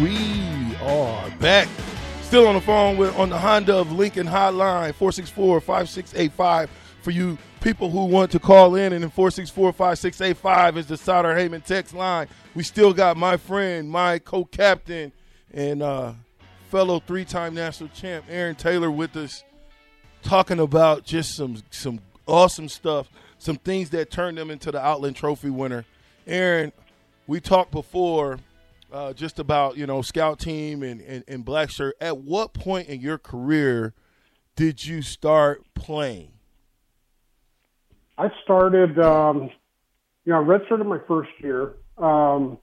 We are back. Still on the phone with on the Honda of Lincoln hotline 464-5685 for you people who want to call in and then 464-5685 is the Sauter Heyman text line. We still got my friend, my co-captain and uh, fellow three-time national champ Aaron Taylor with us talking about just some some awesome stuff, some things that turned them into the Outland Trophy winner. Aaron, we talked before uh, just about you know scout team and, and, and black shirt. At what point in your career did you start playing? I started, um, you know, I redshirted my first year, um,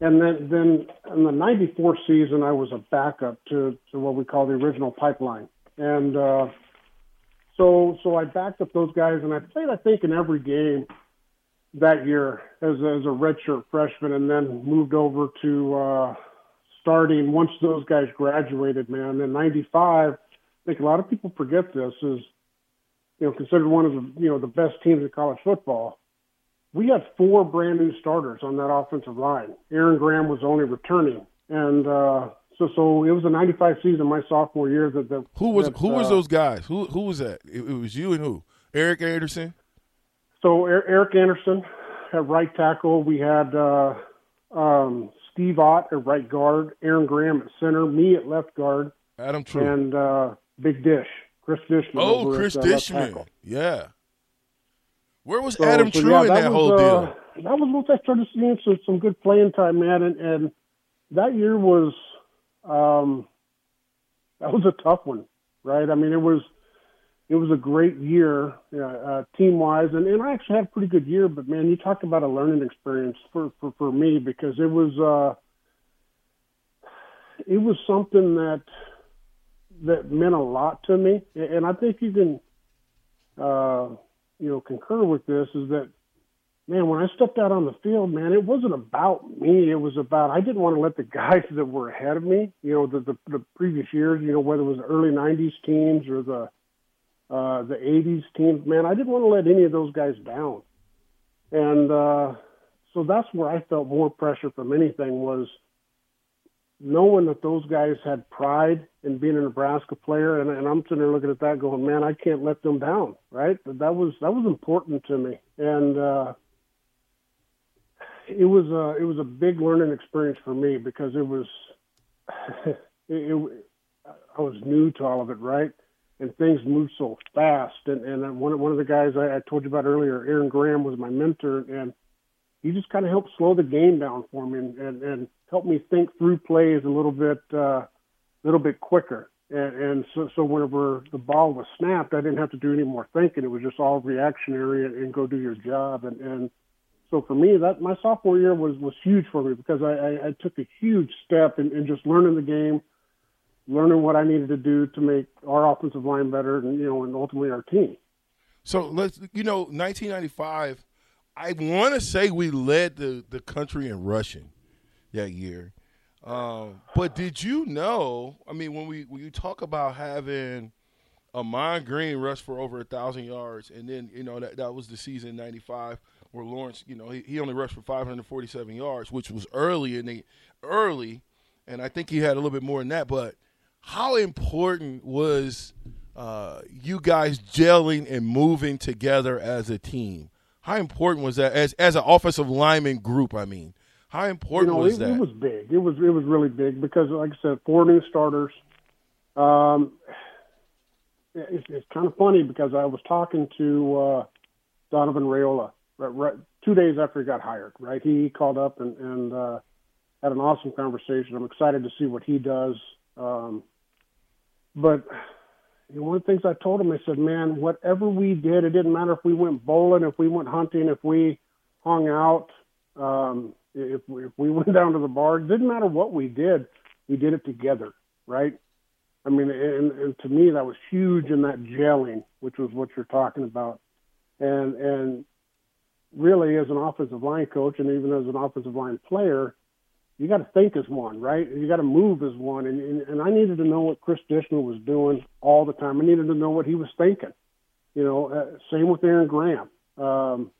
and then then in the '94 season, I was a backup to to what we call the original pipeline, and uh, so so I backed up those guys, and I played I think in every game that year as a, as a redshirt freshman, and then moved over to uh, starting once those guys graduated. Man, in '95, I think a lot of people forget this is you know considered one of the you know the best teams in college football. We had four brand new starters on that offensive line. Aaron Graham was only returning, and uh, so so it was a '95 season, my sophomore year. That, that who was that, who was uh, those guys? Who who was that? It, it was you and who? Eric Anderson. So Er- Eric Anderson at right tackle. We had uh, um, Steve Ott at right guard, Aaron Graham at center, me at left guard, Adam Treu. and uh, Big Dish, Chris Dishman. oh, Chris at, uh, Dishman. Yeah. Where was So- Adam so, Treu yeah, in that, was, whole uh. That was once I started seeing some, some good playing time, man, and, and that year was um, that was a tough one, right? I mean, it was it was a great year uh, uh, team wise, and, and I actually had a pretty good year. But man, you talk about a learning experience for for, for me because it was uh, it was something that that meant a lot to me, and I think you can uh, you know concur with this is that man, when I stepped out on the field, man, it wasn't about me. It was about I didn't want to let the guys that were ahead of me, you know, the the, the previous years, you know, whether it was the early '90s teams or the uh, the '80s teams, man, I didn't want to let any of those guys down, and uh, so that's where I felt more pressure from anything was knowing that those guys had pride in being a Nebraska player, and, and I'm sitting there looking at that, going, man, I can't let them down, right? But that was that was important to me, and uh, it was a it was a big learning experience for me because it was it, it I was new to all of it, right? And things move so fast. And and one one of the guys I, I told you about earlier, Aaron Graham, was my mentor, and he just kind of helped slow the game down for me and and, and helped me think through plays a little bit uh, little bit quicker. And, and so, so whenever the ball was snapped, I didn't have to do any more thinking. It was just all reactionary and, and go do your job. And, and so for me, that my sophomore year was was huge for me because I, I, I took a huge step in, in just learning the game, learning what I needed to do to make our offensive line better, and you know, and ultimately our team. So let's you know, 1995. I want to say we led the the country in rushing that year. Um, but did you know? I mean, when we when you talk about having a Ahman Green rush for over a thousand yards, and then you know that that was the season '95 where Lawrence, you know, he, he only rushed for 547 yards, which was early in the early, and I think he had a little bit more than that. But how important was uh, you guys gelling and moving together as a team? How important was that as as an offensive lineman group? I mean, how important you know, was it, that? it was big. It was it was really big because, like I said, four new starters. Um, it's, it's kind of funny because I was talking to uh, Donovan Raiola right, right, two days after he got hired. Right, he called up and, and uh, had an awesome conversation. I'm excited to see what he does. Um, but one of the things I told him, I said, "Man, whatever we did, it didn't matter if we went bowling, if we went hunting, if we hung out." Um, if we, if we went down to the bar, it didn't matter what we did, we did it together, right? I mean, and, and to me, that was huge in that gelling, which was what you're talking about. And and really, as an offensive line coach, and even as an offensive line player, you got to think as one, right? You got to move as one. And, and and I needed to know what Chris Dishman was doing all the time. I needed to know what he was thinking. You know, uh, same with Aaron Graham. Um,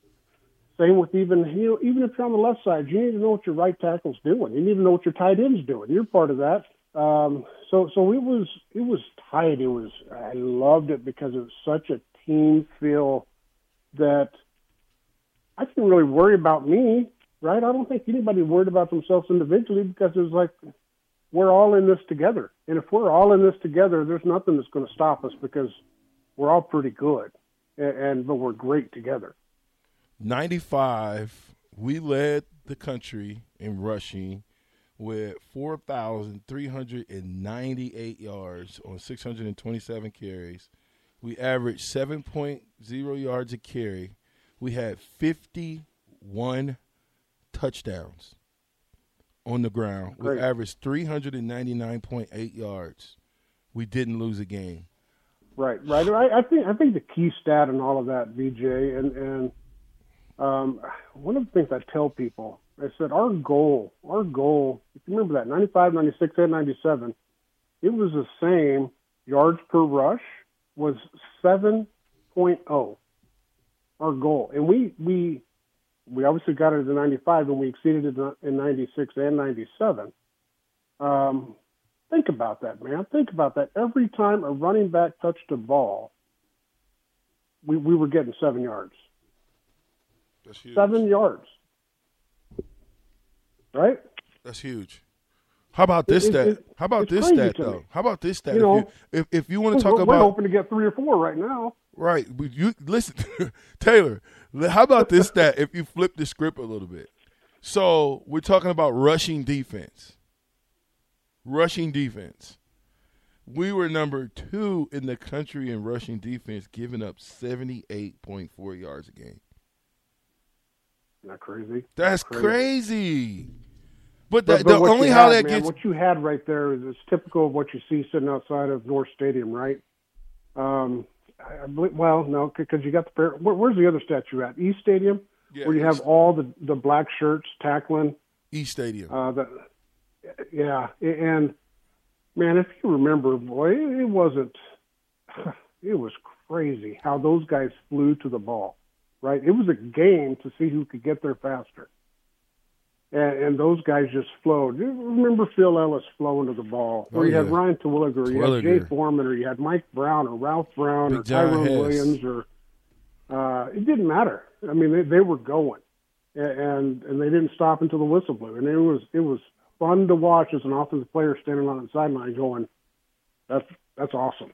Same with even you know, even if you're on the left side, you need to know what your right tackle's doing. You need to know what your tight end's doing. You're part of that. Um, so so it was it was tight. It was I loved it because it was such a team feel that I didn't really worry about me. Right? I don't think anybody worried about themselves individually because it was like we're all in this together. And if we're all in this together, there's nothing that's going to stop us because we're all pretty good, and, and but we're great together. 95, we led the country in rushing with 4,398 yards on 627 carries. We averaged 7.0 yards a carry. We had 51 touchdowns on the ground. Great. We averaged 399.8 yards. We didn't lose a game. Right, right. I, I think I think the key stat in all of that, VJ, and and um, one of the things I tell people, I said our goal, our goal, if you remember that, 95, 96, and 97, it was the same yards per rush was 7.0. Our goal, and we we we obviously got it in 95, and we exceeded it in 96 and 97. Um, think about that, man. Think about that. Every time a running back touched a ball, we, we were getting seven yards. That's huge. Seven yards. Right? That's huge. How about this It- stat? it- How about this stat though? me. How about this stat? You if, know, you, if if you want to talk we're, about we're hoping to get three or four right now. Right. You listen, Taylor. How about this stat? If you flip the script a little bit, so we're talking about rushing defense. Rushing defense. We were number two in the country in rushing defense, giving up seventy-eight point four yards a game. Not crazy. That's Crazy. crazy. But, But, the, but the only how had, that man, gets what you had right there is, typical of what you see sitting outside of North Stadium, right? Um, believe, well, no, because you got the fair- where, where's the other statue at? East Stadium, yeah, where you have all the the black shirts tackling. East Stadium. Uh, the, yeah, and man, if you remember, boy, it, it wasn't. It was crazy how those guys flew to the ball. Right, it was a game to see who could get there faster. And, and those guys just flowed. You remember Phil Ellis flowing to the ball, or Oh, you had. Ryan Terwilliger, or you had Jay Foreman, or you had Mike Brown, or Ralph Brown, Big or Tyrone Hess. Williams, or uh, it didn't matter. I mean, they, they were going, and and they didn't stop until the whistle blew. And it was it was fun to watch as an offensive player standing on the sideline going, "That's that's awesome."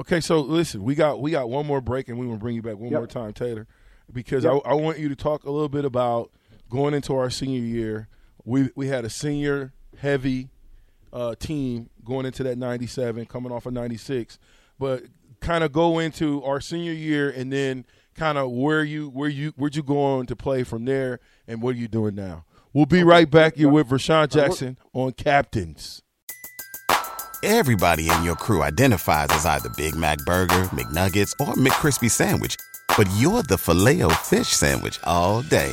Okay, so listen, we got we got one more break, and we will bring you back one Yep. more time, Taylor, because Yep. I, I want you to talk a little bit about going into our senior year. We we had a senior heavy uh, team going into that '97, coming off of '96, but kind of go into our senior year, and then kind of where you where you where'd you go on to play from there, and what are you doing now? We'll be right back. You're with Rashawn Jackson on Captains. Everybody in your crew identifies as either Big Mac Burger, McNuggets, or McCrispy Sandwich. But you're the filet fish Sandwich all day.